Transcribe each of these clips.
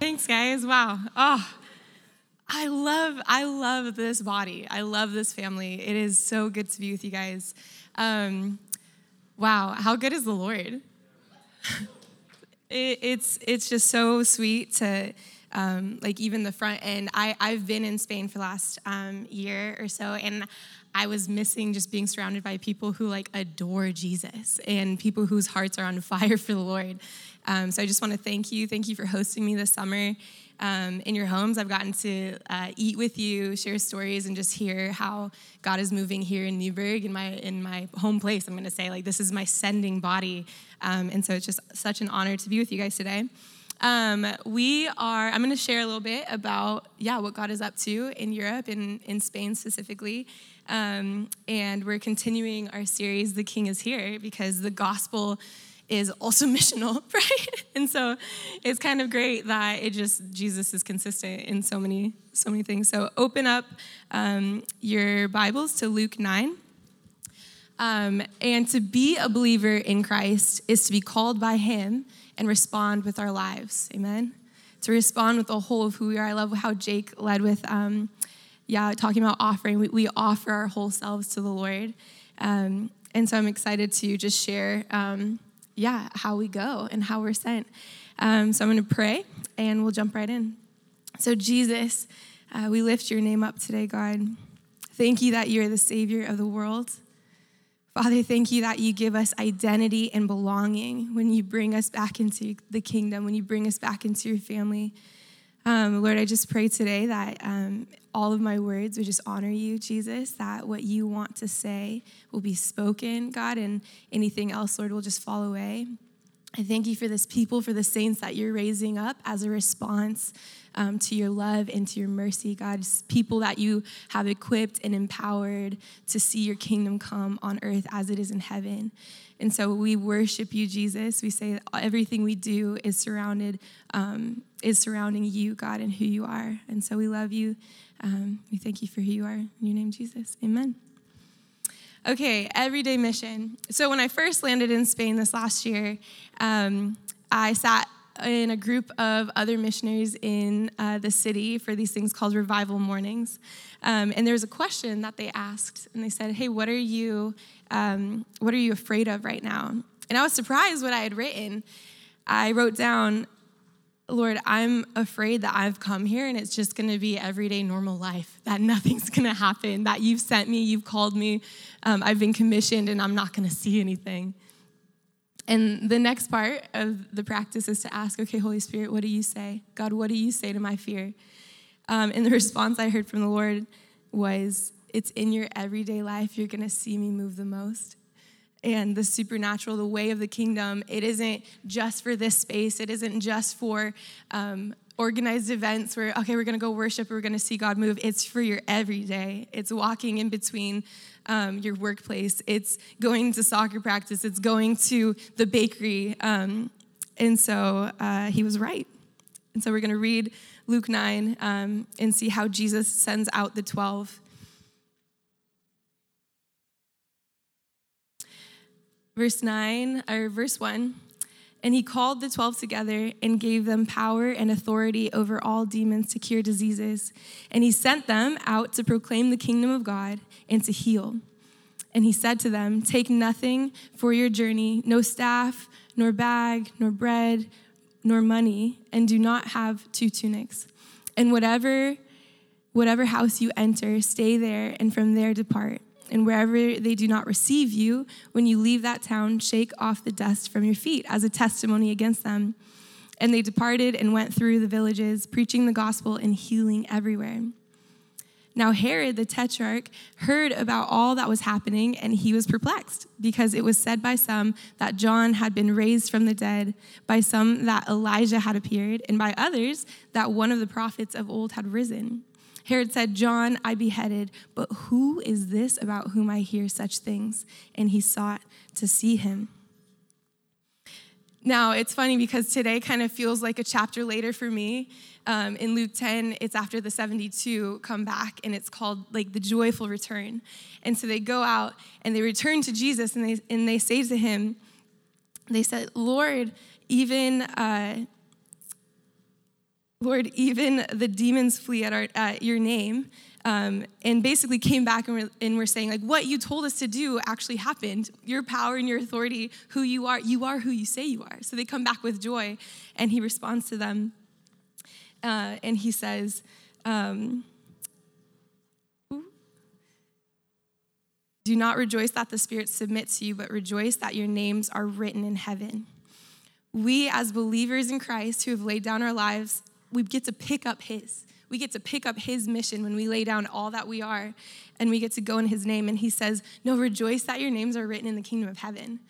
Thanks, guys. Wow. Oh, I love, I love this body. I love this family. It is so good to be with you guys. Um, wow, how good is the Lord? it, it's it's just so sweet to um, like even the front end. I I've been in Spain for the last um, year or so, and I was missing just being surrounded by people who like adore Jesus and people whose hearts are on fire for the Lord. Um, so I just want to thank you. Thank you for hosting me this summer um, in your homes. I've gotten to uh, eat with you, share stories, and just hear how God is moving here in Newberg, in my in my home place. I'm going to say like this is my sending body, um, and so it's just such an honor to be with you guys today. Um, we are. I'm going to share a little bit about yeah what God is up to in Europe and in Spain specifically. Um, and we're continuing our series, The King is Here, because the gospel is also missional, right? and so it's kind of great that it just Jesus is consistent in so many so many things. So open up um, your Bibles to Luke nine. Um, and to be a believer in Christ is to be called by Him and respond with our lives. Amen. To respond with the whole of who we are. I love how Jake led with, um, yeah, talking about offering. We, we, offer our whole selves to the Lord. Um, and so I'm excited to just share um, yeah, how we go and how we're sent. Um, so I'm going to pray and we'll jump right in. So, Jesus, uh, we lift your name up today, God. Thank you that you're the Savior of the world. Father, thank you that you give us identity and belonging when you bring us back into the kingdom, when you bring us back into your family. Um, Lord, I just pray today that um, all of my words would just honor you, Jesus, that what you want to say will be spoken, God, and anything else, Lord, will just fall away. I thank you for this people, for the saints that you're raising up as a response um, to your love and to your mercy, God. People that you have equipped and empowered to see your kingdom come on earth as it is in heaven. And so we worship you, Jesus. We say everything we do is surrounded, um, is surrounding you, God, and who you are. And so we love you. Um, we thank you for who you are. In your name, Jesus. Amen. Okay, everyday mission. So when I first landed in Spain this last year, um, I sat in a group of other missionaries in uh, the city for these things called revival mornings. Um, and there was a question that they asked, and they said, "Hey, what are you, um, what are you afraid of right now?" And I was surprised what I had written. I wrote down, "Lord, I'm afraid that I've come here and it's just going to be everyday normal life. That nothing's going to happen. That you've sent me, you've called me, um, I've been commissioned, and I'm not going to see anything." And the next part of the practice is to ask, okay, Holy Spirit, what do you say? God, what do you say to my fear? Um, and the response I heard from the Lord was, it's in your everyday life you're going to see me move the most. And the supernatural, the way of the kingdom, it isn't just for this space. It isn't just for um, organized events where, okay, we're going to go worship, we're going to see God move. It's for your everyday. It's walking in between um, your workplace, it's going to soccer practice, it's going to the bakery. Um, and so uh, he was right. And so we're going to read Luke 9 um, and see how Jesus sends out the 12. Verse 9, or verse 1 and he called the 12 together and gave them power and authority over all demons to cure diseases. And he sent them out to proclaim the kingdom of God and to heal. And he said to them, Take nothing for your journey, no staff, nor bag, nor bread, nor money, and do not have two tunics. And whatever whatever house you enter, stay there, and from there depart. And wherever they do not receive you, when you leave that town, shake off the dust from your feet as a testimony against them. And they departed and went through the villages, preaching the gospel and healing everywhere. Now, Herod the tetrarch heard about all that was happening, and he was perplexed, because it was said by some that John had been raised from the dead, by some that Elijah had appeared, and by others that one of the prophets of old had risen. Herod said, John I beheaded, but who is this about whom I hear such things? And he sought to see him. Now, it's funny because today kind of feels like a chapter later for me. Um, in Luke 10, it's after the 72 come back, and it's called like the joyful return. And so they go out and they return to Jesus, and they, and they say to him, They said, Lord, even. Uh, Lord, even the demons flee at, our, at your name. Um, and basically came back and were, and were saying, like, what you told us to do actually happened. Your power and your authority, who you are, you are who you say you are. So they come back with joy, and he responds to them. Uh, and he says, um, Do not rejoice that the Spirit submits to you, but rejoice that your names are written in heaven. We, as believers in Christ who have laid down our lives, we get to pick up His we get to pick up his mission when we lay down all that we are and we get to go in his name. And he says, No, rejoice that your names are written in the kingdom of heaven.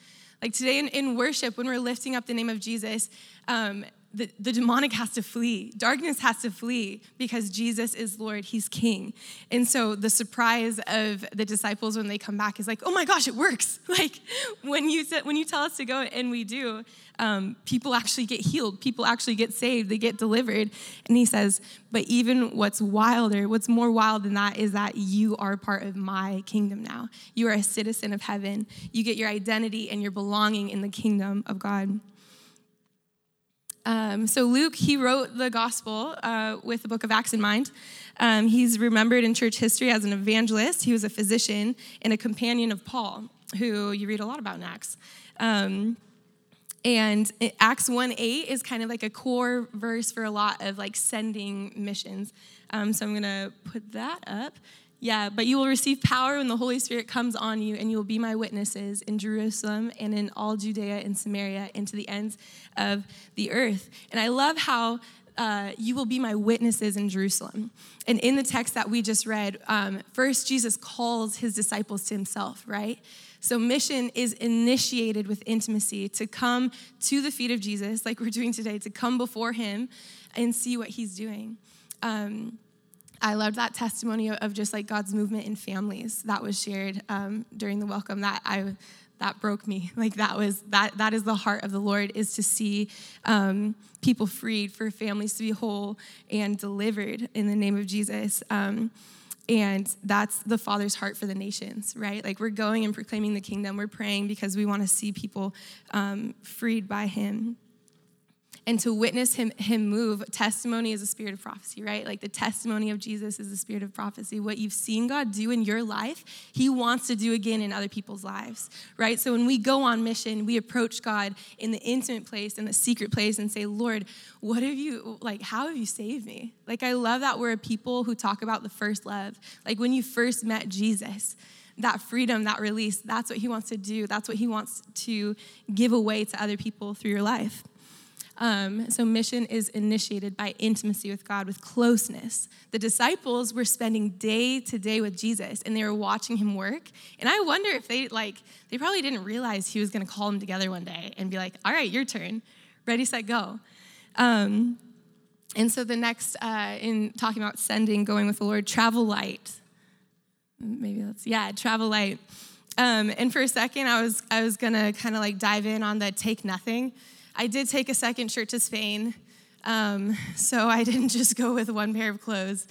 Like today in, in worship, when we're lifting up the name of Jesus, um, the, the demonic has to flee. Darkness has to flee because Jesus is Lord. He's King. And so the surprise of the disciples when they come back is like, oh my gosh, it works. Like when you, when you tell us to go and we do, um, people actually get healed. People actually get saved. They get delivered. And he says, but even what's wilder, what's more wild than that is that you are part of my kingdom now. You are a citizen of heaven. You get your identity and your belonging in the kingdom of God. Um, so Luke, he wrote the gospel uh, with the book of Acts in mind. Um, he's remembered in church history as an evangelist. He was a physician and a companion of Paul, who you read a lot about in Acts. Um, and Acts 1 8 is kind of like a core verse for a lot of like sending missions. Um, so I'm going to put that up. Yeah, but you will receive power when the Holy Spirit comes on you, and you will be my witnesses in Jerusalem and in all Judea and Samaria and to the ends of the earth. And I love how uh, you will be my witnesses in Jerusalem. And in the text that we just read, um, first Jesus calls his disciples to himself, right? So mission is initiated with intimacy to come to the feet of Jesus, like we're doing today, to come before him and see what he's doing. Um, I loved that testimony of just like God's movement in families that was shared um, during the welcome. That I that broke me. Like that was that that is the heart of the Lord is to see um, people freed, for families to be whole and delivered in the name of Jesus. Um, and that's the Father's heart for the nations, right? Like we're going and proclaiming the kingdom. We're praying because we want to see people um, freed by Him and to witness him, him move. Testimony is a spirit of prophecy, right? Like the testimony of Jesus is the spirit of prophecy. What you've seen God do in your life, he wants to do again in other people's lives, right? So when we go on mission, we approach God in the intimate place, in the secret place, and say, Lord, what have you, like, how have you saved me? Like, I love that we're a people who talk about the first love. Like when you first met Jesus, that freedom, that release, that's what he wants to do. That's what he wants to give away to other people through your life. Um, so, mission is initiated by intimacy with God, with closeness. The disciples were spending day to day with Jesus and they were watching him work. And I wonder if they, like, they probably didn't realize he was going to call them together one day and be like, all right, your turn, ready, set, go. Um, and so, the next, uh, in talking about sending, going with the Lord, travel light. Maybe that's, yeah, travel light. Um, and for a second, I was, I was going to kind of like dive in on the take nothing. I did take a second trip to Spain, um, so I didn't just go with one pair of clothes.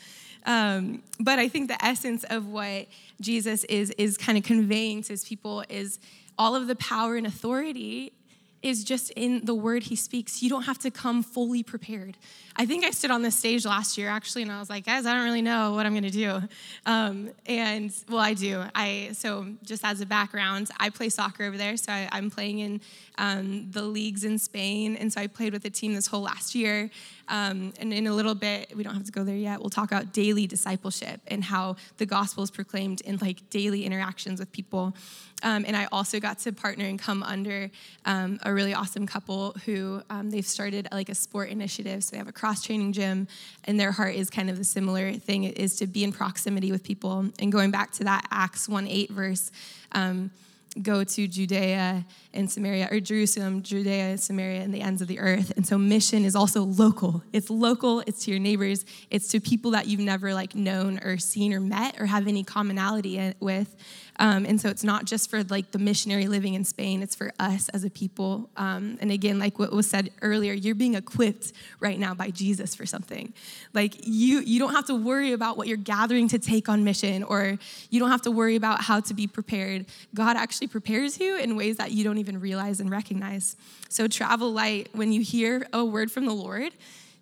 Um, but I think the essence of what Jesus is is kind of conveying to his people is all of the power and authority is just in the word he speaks. You don't have to come fully prepared. I think I stood on this stage last year actually, and I was like, guys, I don't really know what I'm to do. Um, and well, I do. I so just as a background, I play soccer over there, so I, am playing in um, the leagues in Spain, and so I played with the team this whole last year. Um, and in a little bit, we don't have to go there yet. We'll talk about daily discipleship and how the gospel is proclaimed in like daily interactions with people. Um, and I also got to partner and come under um, a really awesome couple who um, they've started like a sport initiative. So they have a cross training gym, and their heart is kind of the similar thing is to be in proximity with people. And going back to that Acts 1 8 verse, um, go to Judea and Samaria, or Jerusalem, Judea, and Samaria, and the ends of the earth. And so mission is also local. It's local, it's to your neighbors, it's to people that you've never like known or seen or met or have any commonality eh, with. Um, and so it's not just for like the missionary living in Spain, it's for us as a people. Um, and again, like what was said earlier, you're being equipped right now by Jesus for something. Like you, you don't have to worry about what you're gathering to take on mission, or you don't have to worry about how to be prepared. God actually prepares you in ways that you don't even realize and recognize. So travel light, when you hear a word from the Lord,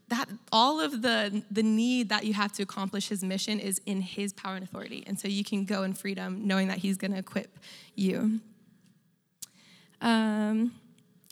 that all of the the need that you have to accomplish his mission is in his power and authority and so you can go in freedom knowing that he's going to equip you um,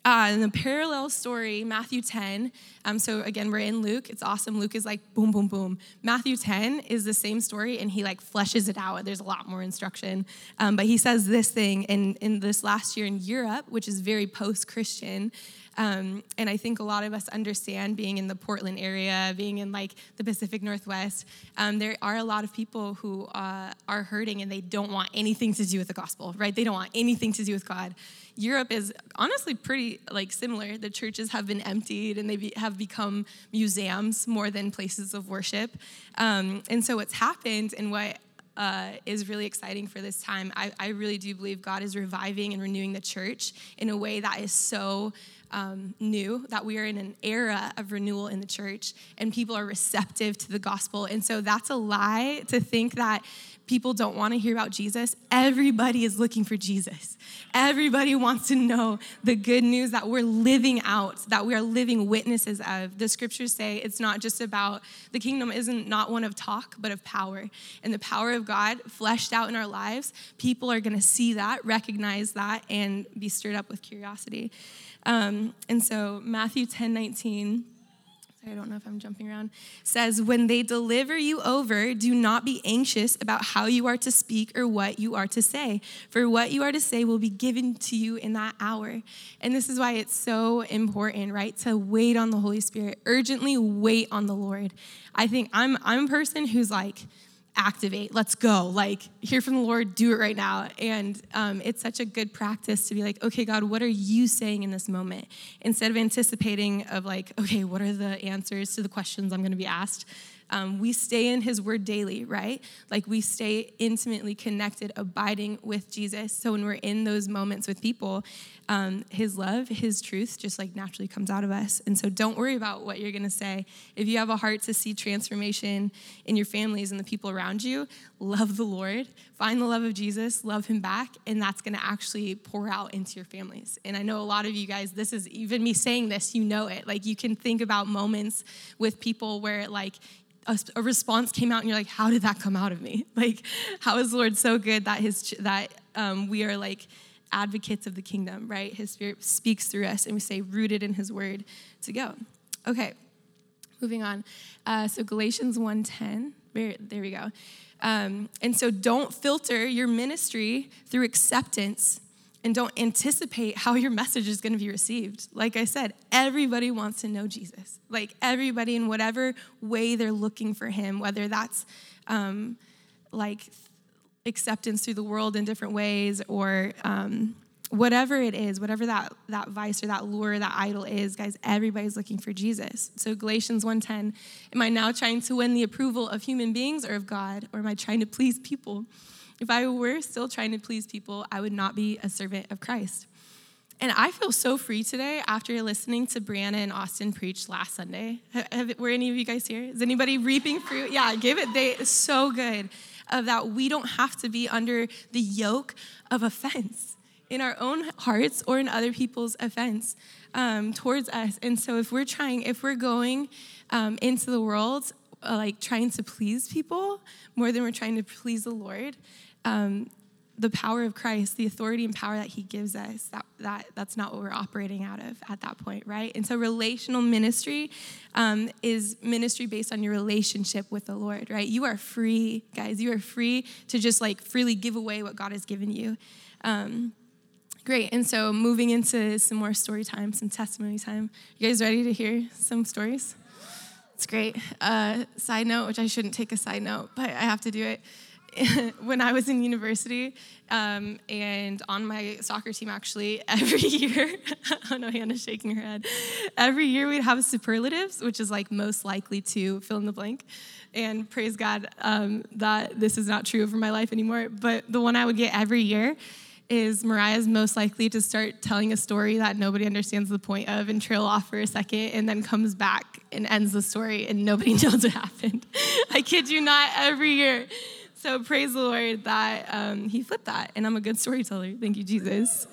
uh, in the parallel story, Matthew 10, um, so again, we're in Luke. It's awesome. Luke is like boom, boom, boom. Matthew 10 is the same story, and he like fleshes it out. There's a lot more instruction. Um, but he says this thing in, in this last year in Europe, which is very post Christian. Um, and I think a lot of us understand being in the Portland area, being in like the Pacific Northwest, um, there are a lot of people who uh, are hurting and they don't want anything to do with the gospel, right? They don't want anything to do with God. Europe is honestly pretty like similar. The churches have been emptied and they be, have become museums more than places of worship. Um, and so what's happened and what uh, is really exciting for this time. I, I, really do believe God is reviving and renewing the church in a way that is so um, new, that we are in an era of renewal in the church and people are receptive to the gospel. And so that's a lie to think that people don't want to hear about Jesus. Everybody is looking for Jesus. Everybody wants to know the good news that we're living out, that we are living witnesses of. The scriptures say it's not just about the kingdom isn't not one of talk, but of power. And the power of God fleshed out in our lives, people are going to see that, recognize that, and be stirred up with curiosity. Um, Um, and so Matthew 10 19, sorry, I don't know if I'm jumping around, says, When they deliver you over, do not be anxious about how you are to speak or what you are to say, for what you are to say will be given to you in that hour. And this is why it's so important, right? To wait on the Holy Spirit, urgently wait on the Lord. I think I'm, I'm a person who's like, activate, let's go, like hear from the Lord, do it right now. And um, it's such a good practice to be like, okay, God, what are you saying in this moment? Instead of anticipating of like, okay, what are the answers to the questions I'm going to be asked? Um, we stay in his word daily, right? Like we stay intimately connected, abiding with Jesus. So when we're in those moments with people, um, his love, his truth just like naturally comes out of us. And so don't worry about what you're going to say. If you have a heart to see transformation in your families and the people around you, love the Lord, find the love of Jesus, love him back, and that's going to actually pour out into your families. And I know a lot of you guys, this is even me saying this, you know it. Like you can think about moments with people where like a, a, response came out and you're like how did that come out of me? Like how is the lord so good that his that um, we are like advocates of the kingdom right? His spirit speaks through us and we say rooted in his word to go. Okay moving on. Uh, so galatians 1.10 there, there we go. Um, and so don't filter your ministry through acceptance and don't anticipate how your message is going to be received. Like I said, everybody wants to know Jesus. Like everybody, in whatever way they're looking for him, whether that's um, like acceptance through the world in different ways or um, whatever it is, whatever that, that vice or that lure, that idol is, guys, everybody's looking for Jesus. So Galatians 1.10, am I now trying to win the approval of human beings or of God? Or am I trying to please people? If I were still trying to please people, I would not be a servant of Christ. And I feel so free today after listening to Brianna and Austin preach last Sunday. Have, were any of you guys here? Is anybody reaping fruit? Yeah, give it. They so good of that we don't have to be under the yoke of offense in our own hearts or in other people's offense um, towards us. And so if we're trying, if we're going um, into the world uh, like trying to please people more than we're trying to please the Lord, um, the power of Christ, the authority and power that He gives us, that, that that's not what we're operating out of at that point, right? And so, relational ministry um, is ministry based on your relationship with the Lord, right? You are free, guys. You are free to just like freely give away what God has given you. Um, great. And so moving into some more story time, some testimony time. You guys ready to hear some stories? It's great. Uh, side note, which I shouldn't take a side note, but I have to do it. when I was in university um, and on my soccer team, actually, every year, oh no, Hannah's shaking her head. Every year we'd have superlatives, which is like most likely to fill in the blank. And praise God um, that this is not true for my life anymore. But the one I would get every year is Mariah's most likely to start telling a story that nobody understands the point of and trail off for a second and then comes back and ends the story and nobody knows what happened. I kid you not, every year. So praise the Lord that um, he flipped that, and I'm a good storyteller. Thank you, Jesus.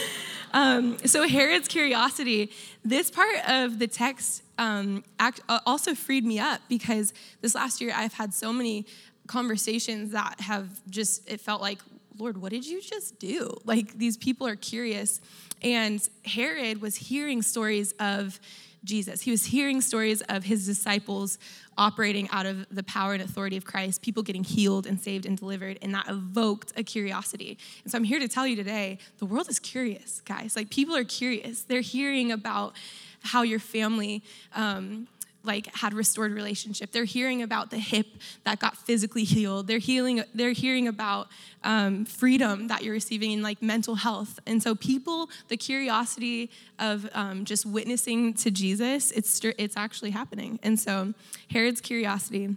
um, so Herod's curiosity, this part of the text um, act, uh, also freed me up because this last year I've had so many conversations that have just it felt like Lord, what did you just do? Like these people are curious. And Herod was hearing stories of Jesus. He was hearing stories of his disciples operating out of the power and authority of Christ, people getting healed and saved and delivered, and that evoked a curiosity. And so I'm here to tell you today the world is curious, guys. Like people are curious. They're hearing about how your family um, like had restored relationship. They're hearing about the hip that got physically healed. They're healing. They're hearing about um, freedom that you're receiving in like mental health. And so people, the curiosity of um, just witnessing to Jesus, it's it's actually happening. And so Herod's curiosity.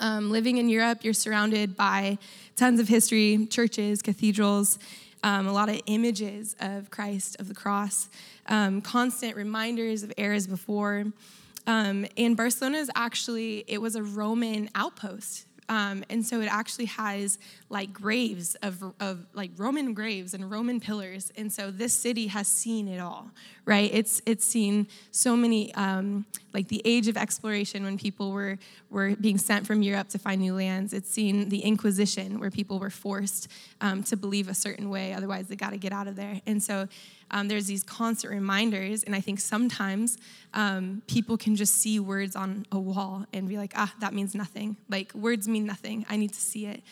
Um, living in Europe, you're surrounded by tons of history, churches, cathedrals. Um, a lot of images of Christ, of the cross, um, constant reminders of eras before. Um, and Barcelona is actually, it was a Roman outpost. Um, and so it actually has like graves of, of like Roman graves and Roman pillars. And so this city has seen it all, right? It's it's seen so many um, like the age of exploration when people were were being sent from Europe to find new lands. It's seen the Inquisition where people were forced um, to believe a certain way, otherwise they got to get out of there. And so um, there's these constant reminders, and I think sometimes um, people can just see words on a wall and be like, ah, that means nothing. Like, words mean nothing. I need to see it.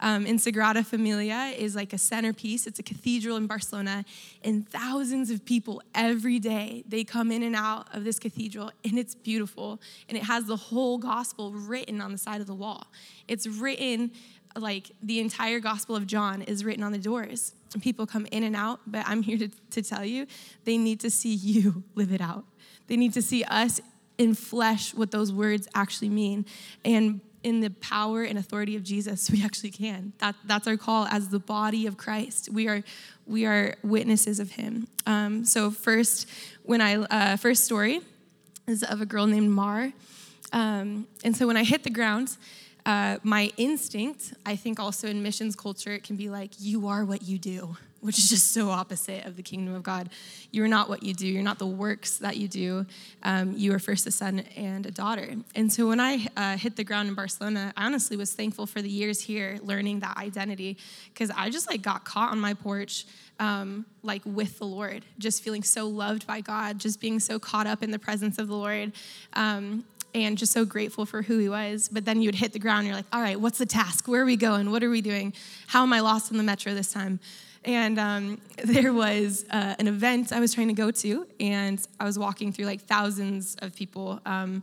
Um, and Sagrada Familia is like a centerpiece. It's a cathedral in Barcelona, and thousands of people every day they come in and out of this cathedral, and it's beautiful. And it has the whole gospel written on the side of the wall. It's written like the entire Gospel of John is written on the doors. People come in and out, but I'm here to, to tell you they need to see you live it out. They need to see us in flesh what those words actually mean. And in the power and authority of Jesus, we actually can. That, that's our call as the body of Christ. We are, we are witnesses of Him. Um, so first, when I uh, first story is of a girl named Mar, um, and so when I hit the ground, uh, my instinct, I think also in missions culture, it can be like, you are what you do, which is just so opposite of the kingdom of God. You're not what you do, you're not the works that you do. Um, you are first a son and a daughter. And so when I uh, hit the ground in Barcelona, I honestly was thankful for the years here learning that identity because I just like got caught on my porch. Um, like with the Lord, just feeling so loved by God, just being so caught up in the presence of the Lord. Um, and just so grateful for who he was. But then you would hit the ground, you're like, all right, what's the task? Where are we going? What are we doing? How am I lost in the metro this time? And um, there was uh, an event I was trying to go to, and I was walking through like thousands of people. Um,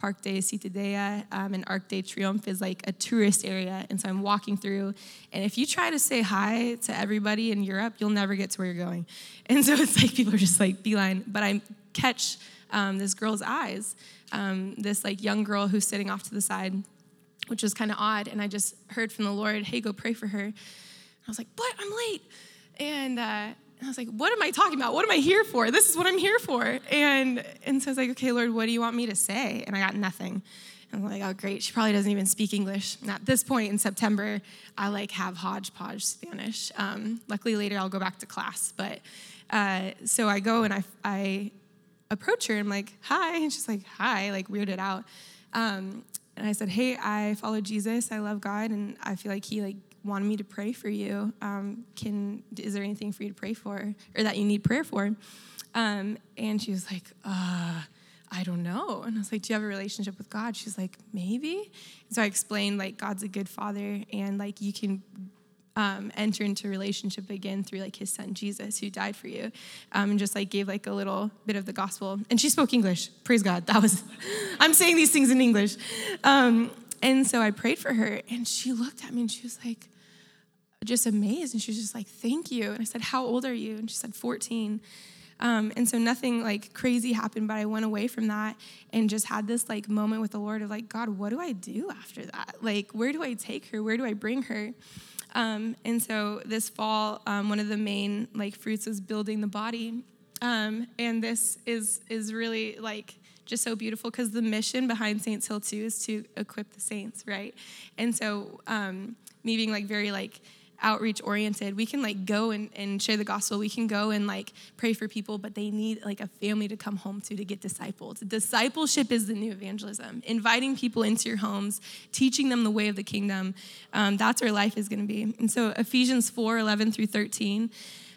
Parc de Ciutadella um, and Arc de Triomphe is like a tourist area. And so I'm walking through. And if you try to say hi to everybody in Europe, you'll never get to where you're going. And so it's like people are just like beeline. But I catch um, this girl's eyes um, this like young girl who's sitting off to the side, which was kind of odd. And I just heard from the Lord, "Hey, go pray for her." I was like, "What? I'm late." And uh, I was like, "What am I talking about? What am I here for? This is what I'm here for." And and so I was like, "Okay, Lord, what do you want me to say?" And I got nothing. I'm like, "Oh, great. She probably doesn't even speak English." And at this point in September, I like have hodgepodge Spanish. Um, luckily, later I'll go back to class, but. Uh, so I go and I, I approach her. I'm like, hi. And she's like, hi, like weirded out. Um, and I said, hey, I follow Jesus. I love God. And I feel like he like wanted me to pray for you. Um, can, is there anything for you to pray for or that you need prayer for? Um, and she was like, uh, I don't know. And I was like, Do you have a relationship with God? She's like, Maybe. And so I explained, like, God's a good father and, like, you can um, enter into relationship again through like his son jesus who died for you um, and just like gave like a little bit of the gospel. And she spoke english. Praise god. That was i'm saying these things in english. Um, and so i prayed for her and she looked at me and she was like just amazed. And she was just like thank you. And i said how old are you? And she said 14 um, and so nothing like crazy happened, but I went away from that and just had this like moment with the Lord of like, God, what do I do after that? Like, where do I take her? Where do I bring her? Um, and so this fall, um, one of the main like fruits was building the body. Um, and this is is really like just so beautiful because the mission behind Saints Hill too is to equip the saints, right? And so um, me being like very like outreach oriented we can like go and, and share the gospel. We can go and like pray for people but they need like a family to come home to to get discipled. Discipleship is the new evangelism. Inviting people into your homes teaching them the way of the kingdom um, that's where life is going to be. And so ephesians 4 11 through 13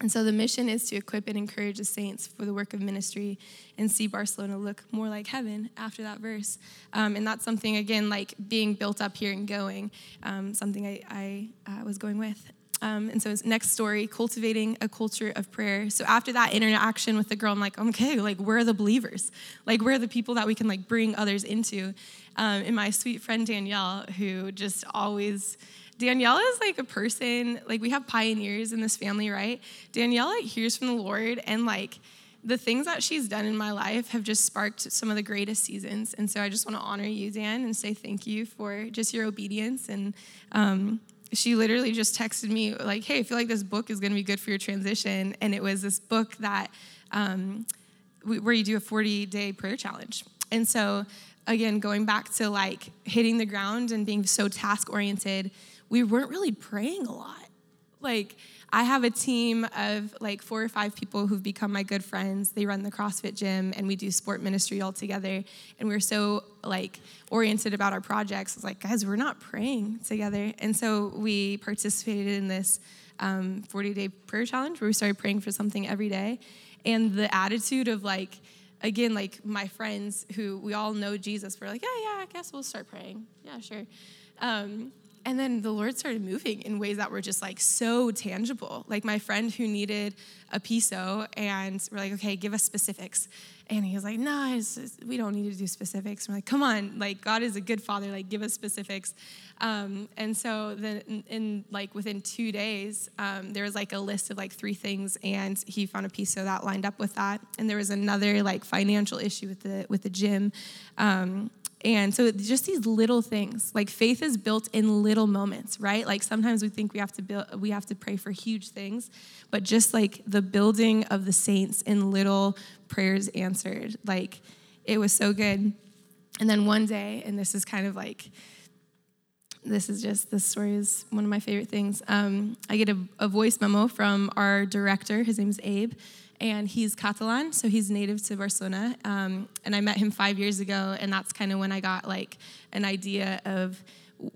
And so the mission is to equip and encourage the saints for the work of ministry and see Barcelona look more like heaven after that verse. Um, and that's something, again, like being built up here and going, um, something I, I uh, was going with. Um, and so his next story, cultivating a culture of prayer. So after that interaction with the girl, I'm like, okay, like where are the believers? Like where are the people that we can like bring others into? Um, and my sweet friend Danielle, who just always, Danielle is like a person, like we have pioneers in this family, right? Danielle hears from the Lord and like the things that she's done in my life have just sparked some of the greatest seasons. And so I just want to honor you, Dan, and say thank you for just your obedience and um, she literally just texted me like, "Hey, I feel like this book is going to be good for your transition," and it was this book that um, where you do a 40 day prayer challenge. And so, again, going back to like hitting the ground and being so task oriented, we weren't really praying a lot. Like I have a team of like four or five people who've become my good friends. They run the CrossFit gym and we do sport ministry all together. And we're so like oriented about our projects. It's like, guys, we're not praying together. And so we participated in this 40 um, day prayer challenge where we started praying for something every day. And the attitude of like, again, like my friends who we all know Jesus, we're like, yeah, yeah, I guess we'll start praying. Yeah, sure. Um, and then the Lord started moving in ways that were just like so tangible. Like my friend who needed a piso, and we're like, okay, give us specifics. And he was like, no, nah, we don't need to do specifics. we're like, come on, like God is a good father, like give us specifics. Um, and so then, in, in, like within two days, um, there was like a list of like three things, and he found a piso that lined up with that. And there was another like financial issue with the with the gym. Um, and so just these little things, like faith is built in little moments, right? Like sometimes we think we have to build we have to pray for huge things, but just like the building of the saints in little prayers answered. Like it was so good. And then one day, and this is kind of like this is just this story is one of my favorite things. Um, I get a, a voice memo from our director. His name is Abe and he's Catalan, so he's native to Barcelona. Um, and I met him five years ago, and that's kind of when I got like an idea of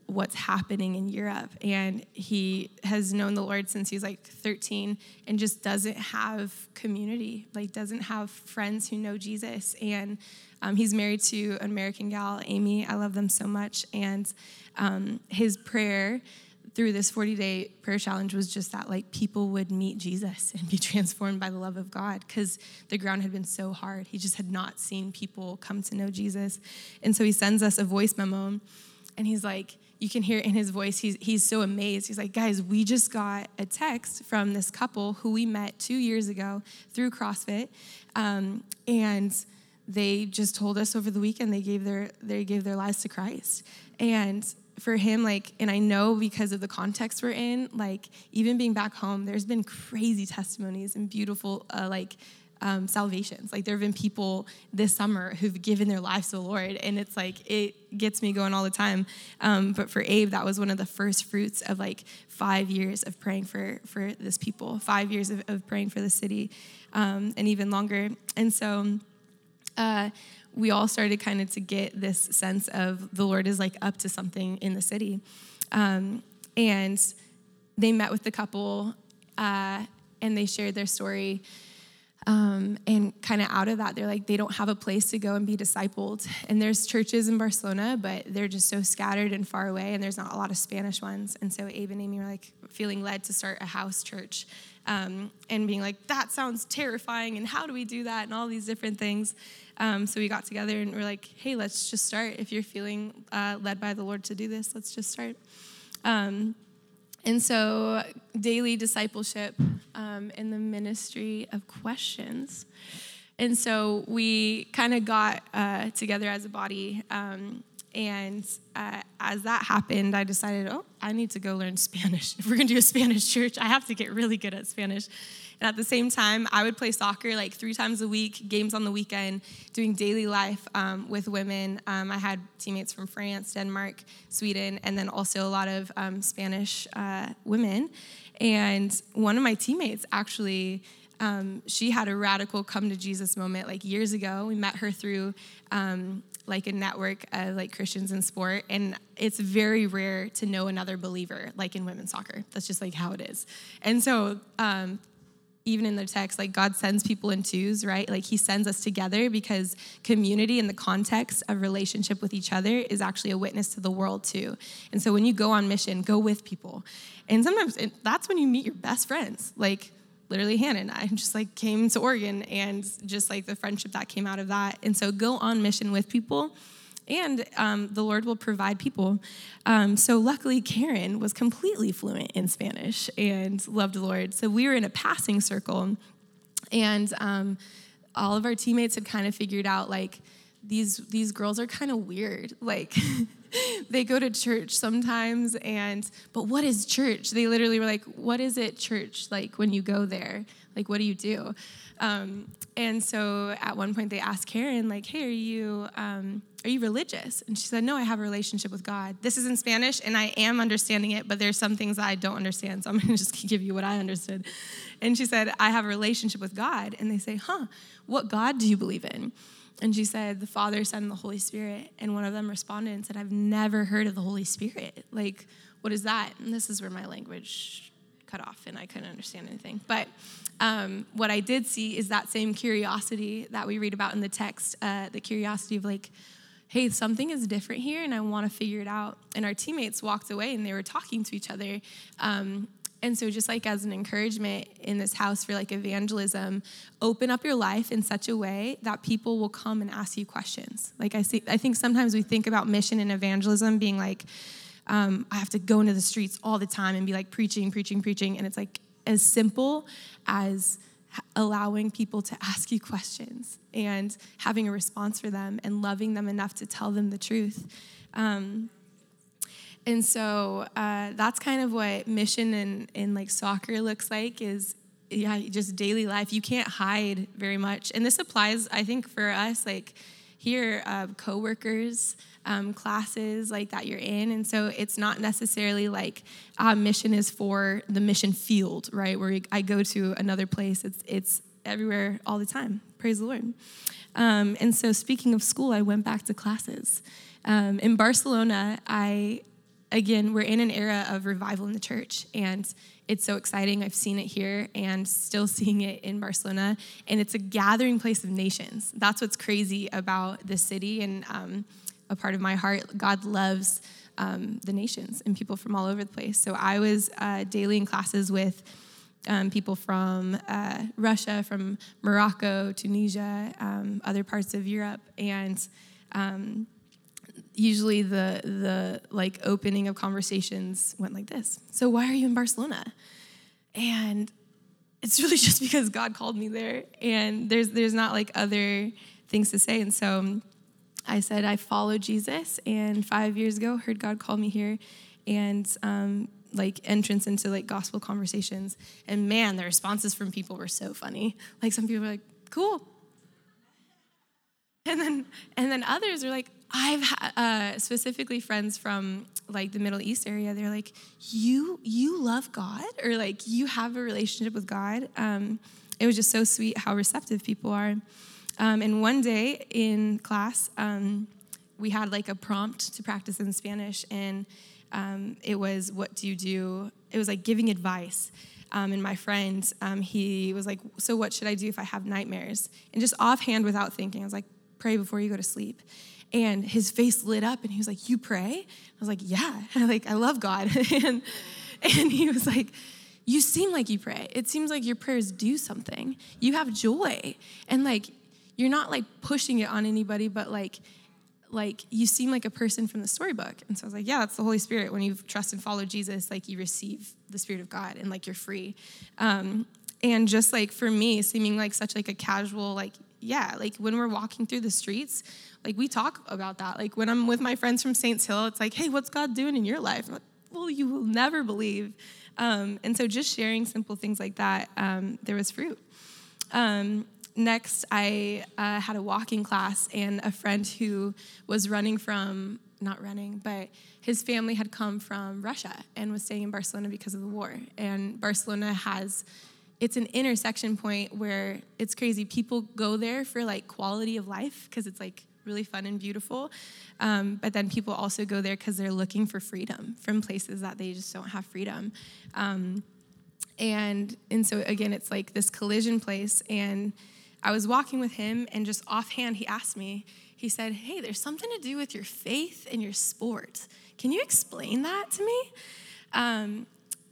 what's happening in Europe. And he has known the Lord since he's like 13 and just doesn't have community, like doesn't have friends who know Jesus. And um, he's married to an American gal, Amy. I love them so much. And um, his prayer through this 40 day prayer challenge was just that like people would meet Jesus and be transformed by the love of God because the ground had been so hard. He just had not seen people come to know Jesus. And so he sends us a voice memo and he's like, you can hear in his voice, he's, he's so amazed. He's like, guys, we just got a text from this couple who we met two years ago through CrossFit. Um, and they just told us over the weekend they gave their they gave their lives to Christ. And for him, like, and I know because of the context we're in, like, even being back home, there's been crazy testimonies and beautiful, uh, like, um, salvations. Like, there have been people this summer who've given their lives to the Lord, and it's like, it gets me going all the time. Um, but for Abe, that was one of the first fruits of like five years of praying for, for this people, five years of, of praying for the city, um, and even longer. And so, uh, we all started kind of to get this sense of the Lord is like up to something in the city. Um, and they met with the couple uh, and they shared their story. Um, and kind of out of that, they're like, they don't have a place to go and be discipled. And there's churches in Barcelona, but they're just so scattered and far away, and there's not a lot of Spanish ones. And so Abe and Amy were like feeling led to start a house church um, and being like, that sounds terrifying, and how do we do that, and all these different things. Um, so we got together and we're like, hey, let's just start. If you're feeling uh, led by the Lord to do this, let's just start. Um, and so, daily discipleship um, in the ministry of questions. And so, we kind of got uh, together as a body. Um, and uh, as that happened, I decided, oh, I need to go learn Spanish. If we're going to do a Spanish church, I have to get really good at Spanish. And at the same time, I would play soccer like three times a week, games on the weekend, doing daily life um, with women. Um, I had teammates from France, Denmark, Sweden, and then also a lot of um, Spanish uh, women. And one of my teammates actually. Um, she had a radical come to Jesus moment like years ago. We met her through um, like a network of like Christians in sport, and it's very rare to know another believer like in women's soccer. That's just like how it is. And so um, even in the text, like God sends people in twos, right? Like He sends us together because community in the context of relationship with each other is actually a witness to the world too. And so when you go on mission, go with people. And sometimes it, that's when you meet your best friends. Like literally, Hannah and I just like came to Oregon and just like the friendship that came out of that. And so go on mission with people and um, the Lord will provide people. Um, so luckily, Karen was completely fluent in Spanish and loved the Lord. So we were in a passing circle, and um, all of our teammates had kind of figured out like these these girls are kind of weird. Like they go to church sometimes, and but what is church? They literally were like, "What is it, church? Like when you go there, like what do you do?" Um, and so at one point they asked Karen, like, "Hey, are you?" Um, are you religious? And she said, No, I have a relationship with God. This is in Spanish, and I am understanding it, but there's some things that I don't understand, so I'm gonna just give you what I understood. And she said, I have a relationship with God. And they say, Huh, what God do you believe in? And she said, The Father, Son, and the Holy Spirit. And one of them responded and said, I've never heard of the Holy Spirit. Like, what is that? And this is where my language cut off and I couldn't understand anything. But um, what I did see is that same curiosity that we read about in the text, uh, the curiosity of like, hey, something is different here and I want to figure it out. And our teammates walked away and they were talking to each other. Um, and so, just like as an encouragement in this house for like evangelism, open up your life in such a way that people will come and ask you questions. Like I see, I think sometimes we think about mission and evangelism being like, um, I have to go into the streets all the time and be like preaching, preaching, preaching, and it's like as simple as allowing people to ask you questions and having a response for them and loving them enough to tell them the truth. Um, and so uh, that's kind of what mission in, in like soccer looks like is yeah just daily life you can't hide very much and this applies i think for us like here uh, coworkers um, classes like that you're in. And so it's not necessarily like uh, mission is for the mission field, right? Where I go to another place. It's, it's everywhere all the time. Praise the Lord. Um, and so speaking of school, I went back to classes. Um, in Barcelona, I, again, we're in an era of revival in the church. And it's so exciting. I've seen it here and still seeing it in Barcelona. And it's a gathering place of nations. That's what's crazy about this city. And um, a part of my heart. God loves um, the nations and people from all over the place. So I was uh, daily in classes with um, people from uh, Russia, from Morocco, Tunisia, um, other parts of Europe, and um, usually the the like opening of conversations went like this. So why are you in Barcelona? And it's really just because God called me there, and there's there's not like other things to say, and so I said I followed Jesus, and five years ago heard God call me here, and um, like entrance into like gospel conversations. And man, the responses from people were so funny. Like some people were like, "Cool," and then and then others are like, I've uh, specifically friends from like the Middle East area. They're like, "You you love God, or like you have a relationship with God." Um, it was just so sweet how receptive people are. Um, and one day in class, um, we had like a prompt to practice in Spanish, and um, it was, What do you do? It was like giving advice. Um, and my friend, um, he was like, So, what should I do if I have nightmares? And just offhand, without thinking, I was like, Pray before you go to sleep. And his face lit up, and he was like, You pray? I was like, Yeah. like, I love God. and, and he was like, You seem like you pray. It seems like your prayers do something. You have joy. And like, you're not like pushing it on anybody, but like, like you seem like a person from the storybook. And so I was like, yeah, that's the Holy Spirit. When you trust and follow Jesus, like you receive the Spirit of God and like you're free. Um, and just like for me, seeming like such like a casual, like, yeah, like when we're walking through the streets, like we talk about that. Like when I'm with my friends from Saints Hill, it's like, hey, what's God doing in your life? Like, well, you will never believe. Um, and so just sharing simple things like that, um, there was fruit. Um, next, I uh, had a walking class, and a friend who was running from, not running, but his family had come from Russia and was staying in Barcelona because of the war. And Barcelona has, it's an intersection point where it's crazy. People go there for like quality of life because it's like really fun and beautiful. Um, but then people also go there because they're looking for freedom from places that they just don't have freedom. Um, and and so again, it's like this collision place. And I was walking with him, and just offhand, he asked me, he said, Hey, there's something to do with your faith and your sport. Can you explain that to me? Um,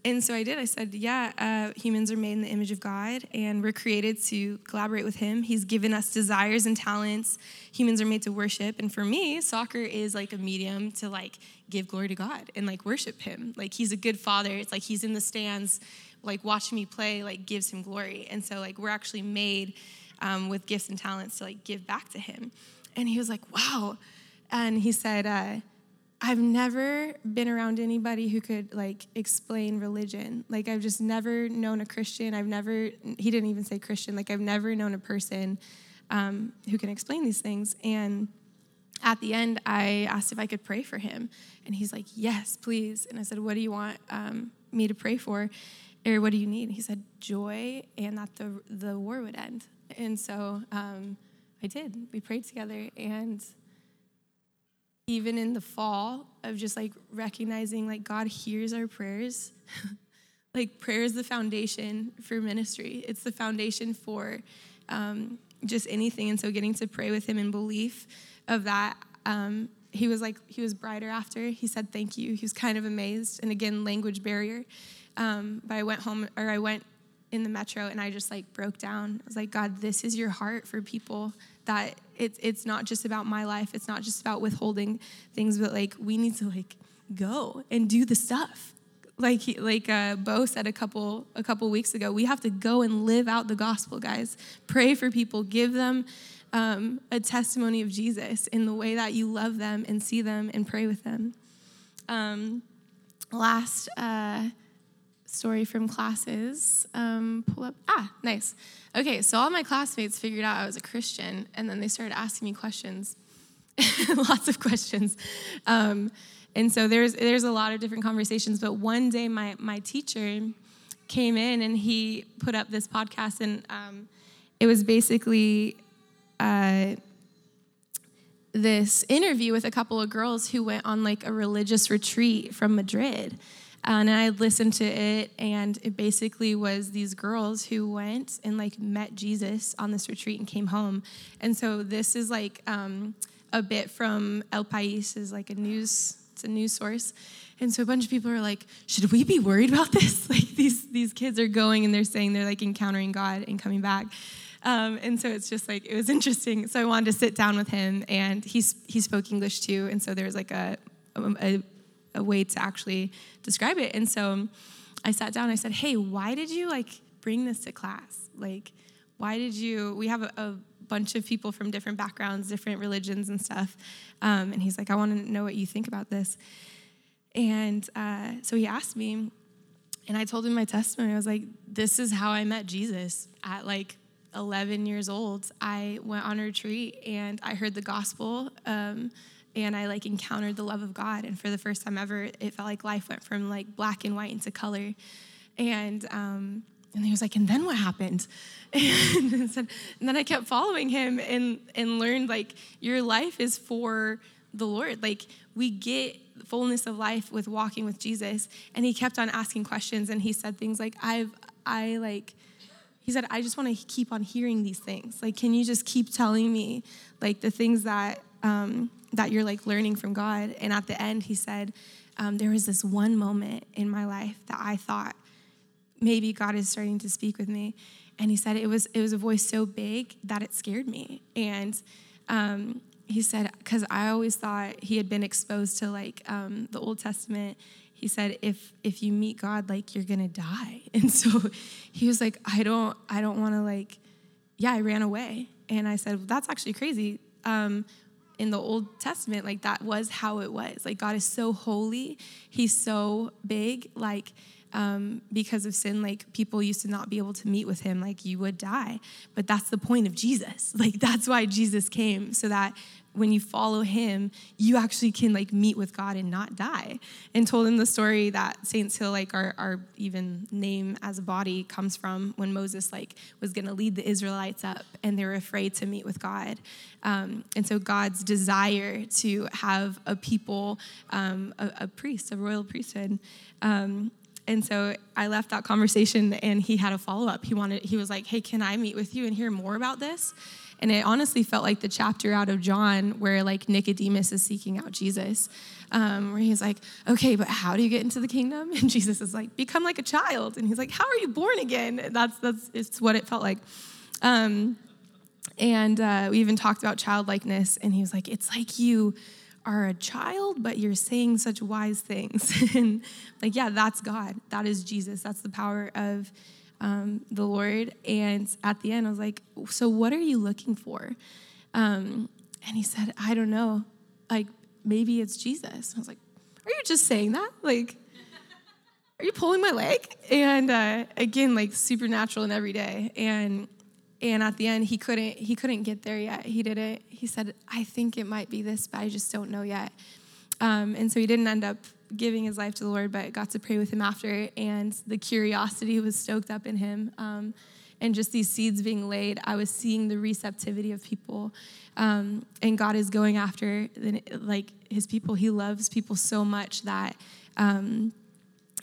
and so I did. I said, Yeah, uh, humans are made in the image of God, and we're created to collaborate with Him. He's given us desires and talents. Humans are made to worship. And for me, soccer is like a medium to like give glory to God and like worship Him. Like He's a good father. It's like He's in the stands, like watching me play, like gives Him glory. And so, like, we're actually made um, with gifts and talents to like give back to him. And he was like, wow. And he said, uh, I've never been around anybody who could like explain religion. Like I've just never known a Christian. I've never, he didn't even say Christian. Like I've never known a person um, who can explain these things. And at the end, I asked if I could pray for him. And he's like, yes, please. And I said, what do you want um, me to pray for? Or what do you need? He said, joy and that the, the war would end. And so um, I did. We prayed together. And even in the fall of just like recognizing like God hears our prayers, like prayer is the foundation for ministry, it's the foundation for um, just anything. And so getting to pray with Him in belief of that. Um, he was like, he was brighter after. He said, Thank you. He was kind of amazed. And again, language barrier. Um, but I went home, or I went in the metro and I just like broke down. I was like, God, this is your heart for people that it's it's not just about my life. It's not just about withholding things, but like we need to like go and do the stuff. Like he, like uh, Bo said a couple a couple weeks ago, we have to go and live out the gospel, guys. Pray for people, give them um, a testimony of Jesus in the way that you love them and see them and pray with them. Um, last. Uh, story from classes. Um, pull up. Ah, nice. Okay, so all my classmates figured out I was a Christian, and then they started asking me questions, lots of questions. Um, and so there's there's a lot of different conversations. But one day, my my teacher came in and he put up this podcast, and um, it was basically. Uh, this interview with a couple of girls who went on like a religious retreat from Madrid and I listened to it, and it basically was these girls who went and like met Jesus on this retreat and came home. And so this is like um, a bit from El País, is like a news, it's a news source. And so a bunch of people are like, should we be worried about this? Like these these kids are going and they're saying they're like encountering God and coming back. Um, and so it's just like it was interesting. So I wanted to sit down with him, and he he spoke English too. And so there was like a, a, a way to actually describe it. And so I sat down. I said, "Hey, why did you like bring this to class? Like, why did you? We have a, a bunch of people from different backgrounds, different religions, and stuff." Um, and he's like, "I want to know what you think about this." And uh, so he asked me, and I told him my testimony. I was like, "This is how I met Jesus at like 11 years old. I went on a retreat and I heard the gospel." Um, and I like encountered the love of God. And for the first time ever, it felt like life went from like black and white into color. And um, and he was like, and then what happened? And, said, and then I kept following him and, and learned like your life is for the Lord. Like we get fullness of life with walking with Jesus. And he kept on asking questions and he said things like, I've, I like, he said, I just want to keep on hearing these things. Like, can you just keep telling me like the things that, um, that you're like learning from God? And at the end, he said, um, there was this one moment in my life that I thought maybe God is starting to speak with me. And he said it was it was a voice so big that it scared me. And um, he said because I always thought he had been exposed to like um, the Old Testament. He said if if you meet God, like you're gonna die. And so he was like, I don't I don't want to like, yeah, I ran away. And I said well, that's actually crazy. Um, in the Old Testament, like that was how it was. Like God is so holy, He's so big, like um, because of sin, like people used to not be able to meet with him, like you would die. But that's the point of Jesus. Like that's why Jesus came, so that when you follow him, you actually can like meet with God and not die. And told him the story that Saints Hill, like our, our even name as a body, comes from when Moses like was gonna lead the Israelites up and they were afraid to meet with God. Um, and so God's desire to have a people, um, a, a, priest, a royal priesthood, um, and so I left that conversation and he had a follow up. He wanted he was like, "Hey, can I meet with you and hear more about this?" And it honestly felt like the chapter out of John where like Nicodemus is seeking out Jesus, um, where he's like, "Okay, but how do you get into the kingdom?" And Jesus is like, "Become like a child." And he's like, "How are you born again?" That's that's it's what it felt like. Um, and uh, we even talked about childlikeness, and he was like, "It's like you." are a child, but you're saying such wise things. and like, yeah, that's God. That is Jesus. That's the power of um, the Lord. And at the end, I was like, so what are you looking for? Um, and he said, I don't know. Like, maybe it's Jesus. I was like, are you just saying that? Like, are you pulling my leg? And uh, again, like supernatural and every day. And and at the end he couldn't he couldn't get there yet he did it he said i think it might be this but i just don't know yet um, and so he didn't end up giving his life to the lord but got to pray with him after and the curiosity was stoked up in him um, and just these seeds being laid i was seeing the receptivity of people um, and god is going after like his people he loves people so much that um,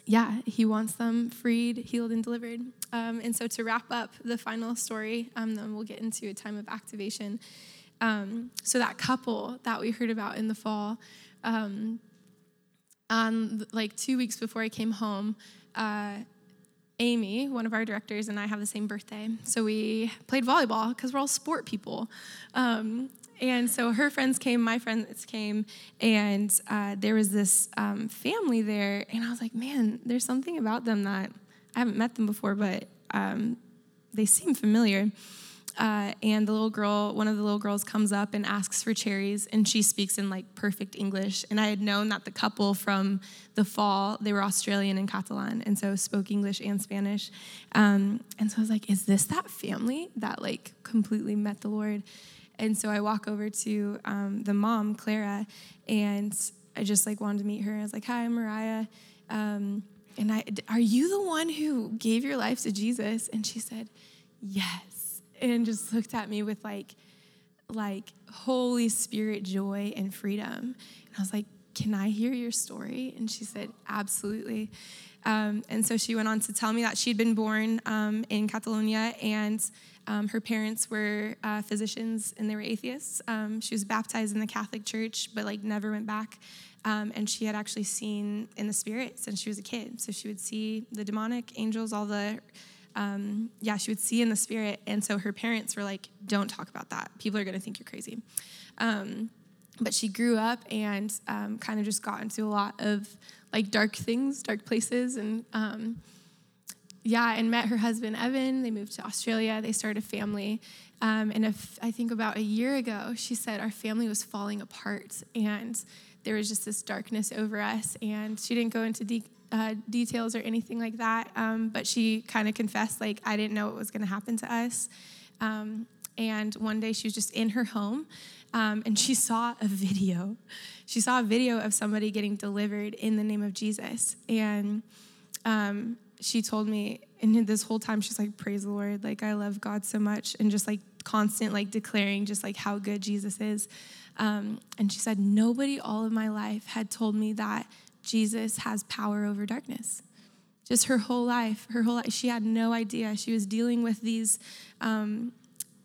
yeah, he wants them freed, healed, and delivered. Um, and so to wrap up the final story, um, then we'll get into a time of activation. Um, so that couple that we heard about in the fall, um, on like two weeks before I came home, uh, Amy, one of our directors, and I have the same birthday. So we played volleyball because we're all sport people. Um, and so her friends came, my friends came, and uh, there was this um, family there. And I was like, man, there's something about them that I haven't met them before, but um, they seem familiar. Uh, and the little girl, one of the little girls comes up and asks for cherries, and she speaks in like perfect English. And I had known that the couple from the fall, they were Australian and Catalan, and so spoke English and Spanish. Um, and so I was like, is this that family that like completely met the Lord? And so I walk over to um, the mom, Clara, and I just like wanted to meet her. I was like, "Hi, I'm Mariah." Um, and I, are you the one who gave your life to Jesus? And she said, yes. And just looked at me with like, like Holy Spirit joy and freedom. And I was like, can I hear your story? And she said, absolutely. Um, and so she went on to tell me that she'd been born um, in Catalonia and um, her parents were uh, physicians and they were atheists. Um, she was baptized in the Catholic Church, but like never went back. Um, and she had actually seen in the spirit since she was a kid. So she would see the demonic angels, all the um, yeah, she would see in the spirit. And so her parents were like, "Don't talk about that. People are going to think you're crazy." Um, but she grew up and um, kind of just got into a lot of like dark things, dark places, and yeah, and met her husband Evan. They moved to Australia. They started a family. Um, and if, I think about a year ago, she said our family was falling apart, and there was just this darkness over us. And she didn't go into de- uh, details or anything like that, um, but she kind of confessed like I didn't know what was going to happen to us. Um, and one day she was just in her home, um, and she saw a video. She saw a video of somebody getting delivered in the name of Jesus, and um, she told me and this whole time she's like, praise the Lord. Like, I love God so much. And just like constant, like declaring just like how good Jesus is. Um, and she said, nobody all of my life had told me that Jesus has power over darkness. Just her whole life, her whole life, she had no idea. She was dealing with these, um,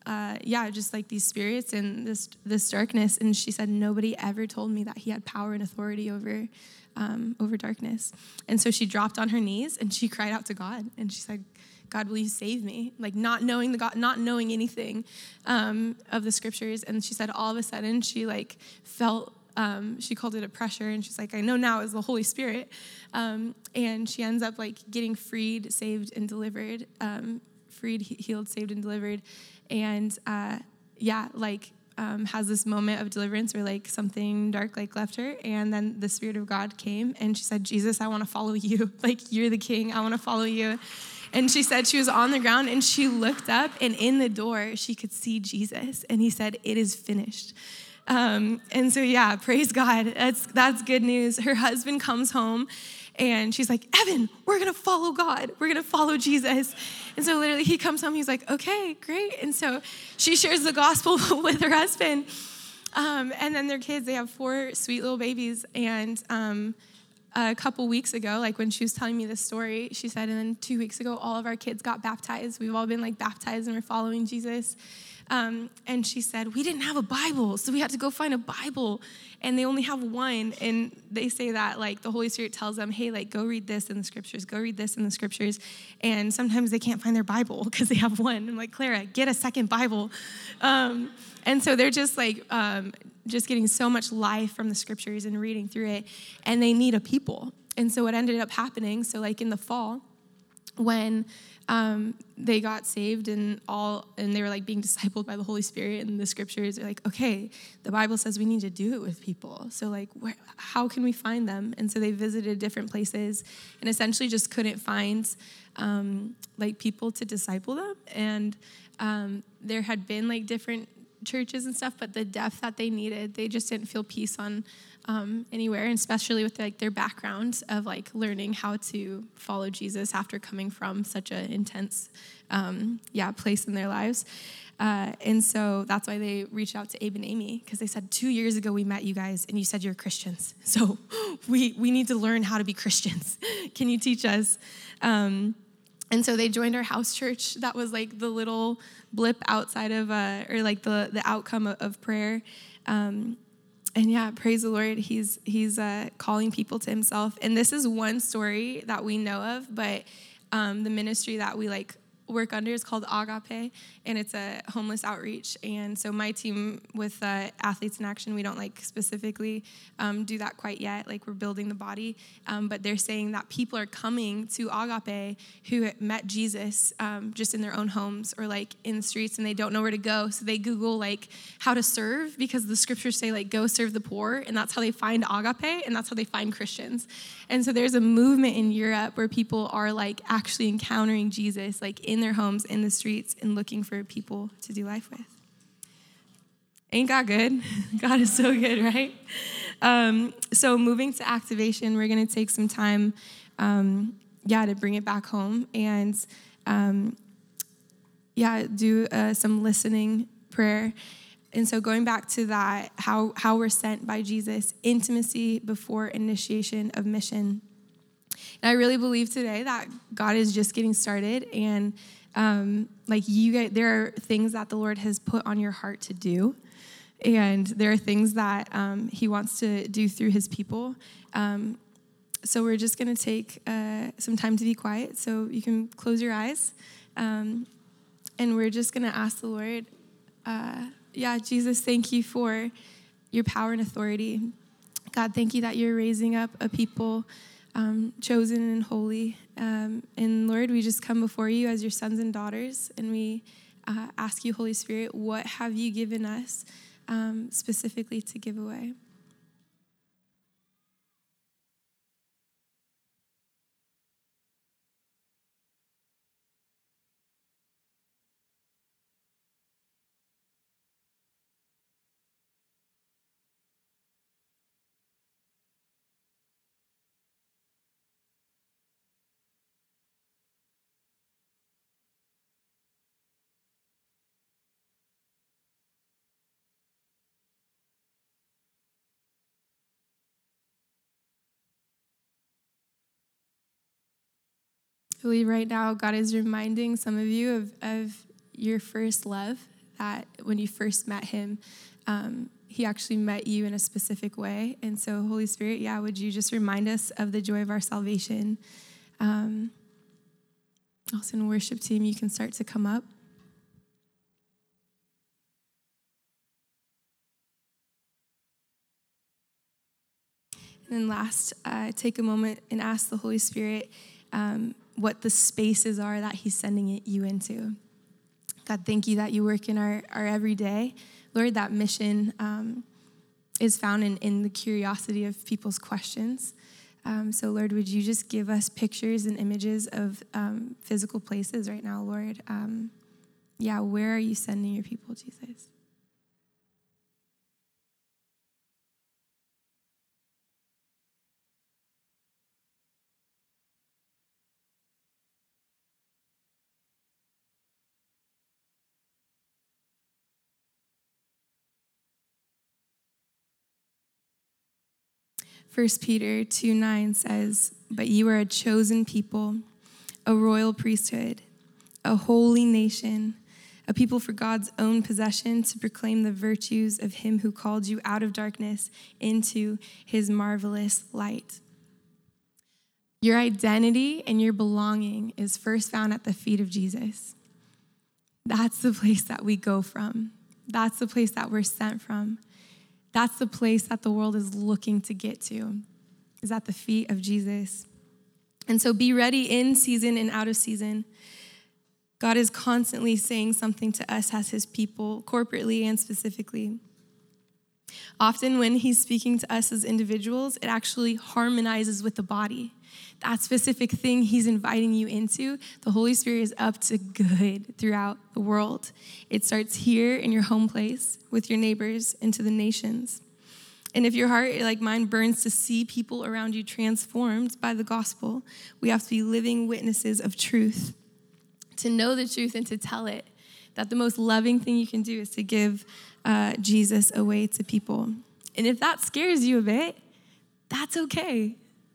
uh, yeah, just like these spirits and this this darkness. And she said, nobody ever told me that he had power and authority over um, over darkness. And so she dropped on her knees and she cried out to God and she said, God, will you save me? Like not knowing the God, not knowing anything um, of the scriptures. And she said, all of a sudden, she like felt. Um, she called it a pressure, and she's like, I know now is the Holy Spirit. Um, and she ends up like getting freed, saved, and delivered. Um, freed, healed, saved, and delivered. And uh, yeah, like um, has this moment of deliverance where like something dark like left her and then the spirit of god came and she said jesus i want to follow you like you're the king i want to follow you and she said she was on the ground and she looked up and in the door she could see jesus and he said it is finished um, and so yeah praise god that's that's good news her husband comes home and she's like, Evan, we're gonna follow God. We're gonna follow Jesus. And so literally he comes home, he's like, okay, great. And so she shares the gospel with her husband. Um, and then their kids, they have four sweet little babies. And um, a couple weeks ago, like when she was telling me this story, she said, and then two weeks ago, all of our kids got baptized. We've all been like baptized and we're following Jesus. Um, and she said, We didn't have a Bible, so we had to go find a Bible. And they only have one. And they say that, like, the Holy Spirit tells them, Hey, like, go read this in the scriptures, go read this in the scriptures. And sometimes they can't find their Bible because they have one. I'm like, Clara, get a second Bible. Um, and so they're just like, um, just getting so much life from the scriptures and reading through it. And they need a people. And so what ended up happening, so like in the fall, when um, they got saved and all and they were like being discipled by the holy spirit and the scriptures. They're like okay the bible says we need to do it with people. So like how can we find them? And so they visited different places and essentially just couldn't find um, like people to disciple them. And um, there had been like different churches and stuff but the depth that they needed they just didn't feel peace on um, anywhere, and especially with like their background of like learning how to follow Jesus after coming from such an intense, um, yeah, place in their lives. Uh, and so that's why they reached out to Abe and Amy because they said two years ago we met you guys and you said you're Christians. So we we need to learn how to be Christians. Can you teach us? Um, and so they joined our house church. That was like the little blip outside of, uh, or like the the outcome of, of prayer. Um, and yeah, praise the Lord. He's he's uh, calling people to Himself. And this is one story that we know of, but um, the ministry that we like work under is called Agape, and it's a homeless outreach. And so my team with uh, Athletes in Action, we don't like specifically um, do that quite yet. Like we're building the body, um, but they're saying that people are coming to Agape who met Jesus um, just in their own homes or like in the streets, and they don't know where to go. So they Google like how to serve because the scriptures say like go serve the poor, and that's how they find Agape, and that's how they find Christians. And so there's a movement in Europe where people are like actually encountering Jesus, like in their homes, in the streets, and looking for people to do life with. Ain't God good? God is so good, right? Um, so moving to activation, we're going to take some time, um, yeah, to bring it back home and, um, yeah, do uh, some listening prayer. And so going back to that, how, how we're sent by Jesus, intimacy before initiation of mission. And I really believe today that God is just getting started and um, like you get there are things that the Lord has put on your heart to do. And there are things that um, he wants to do through his people. Um, so we're just going to take uh, some time to be quiet. So you can close your eyes. Um, and we're just going to ask the Lord, uh, yeah, Jesus, thank you for your power and authority. God, thank you that you're raising up a people um, chosen and holy. Um, and Lord, we just come before you as your sons and daughters, and we uh, ask you, Holy Spirit, what have you given us um, specifically to give away? Believe right now God is reminding some of you of, of your first love, that when you first met Him, um, He actually met you in a specific way. And so, Holy Spirit, yeah, would you just remind us of the joy of our salvation? Um, also, in worship team, you can start to come up. And then last, uh, take a moment and ask the Holy Spirit um, what the spaces are that He's sending it you into. God, thank you that you work in our, our everyday. Lord, that mission um, is found in, in the curiosity of people's questions. Um, so, Lord, would you just give us pictures and images of um, physical places right now, Lord? Um, yeah, where are you sending your people, Jesus? First Peter 2 9 says, But you are a chosen people, a royal priesthood, a holy nation, a people for God's own possession to proclaim the virtues of him who called you out of darkness into his marvelous light. Your identity and your belonging is first found at the feet of Jesus. That's the place that we go from. That's the place that we're sent from. That's the place that the world is looking to get to, is at the feet of Jesus. And so be ready in season and out of season. God is constantly saying something to us as his people, corporately and specifically. Often, when he's speaking to us as individuals, it actually harmonizes with the body. That specific thing he's inviting you into, the Holy Spirit is up to good throughout the world. It starts here in your home place with your neighbors and to the nations. And if your heart, like mine, burns to see people around you transformed by the gospel, we have to be living witnesses of truth, to know the truth and to tell it. That the most loving thing you can do is to give uh, Jesus away to people. And if that scares you a bit, that's okay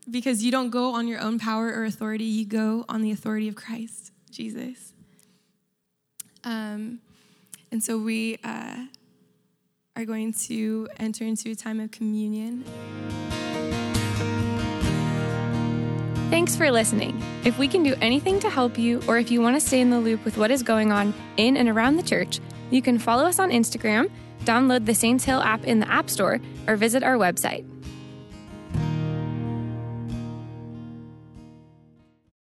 because you don't go on your own power or authority, you go on the authority of Christ, Jesus. Um, and so we uh, are going to enter into a time of communion. Thanks for listening. If we can do anything to help you, or if you want to stay in the loop with what is going on in and around the church, you can follow us on Instagram, download the Saints Hill app in the App Store, or visit our website.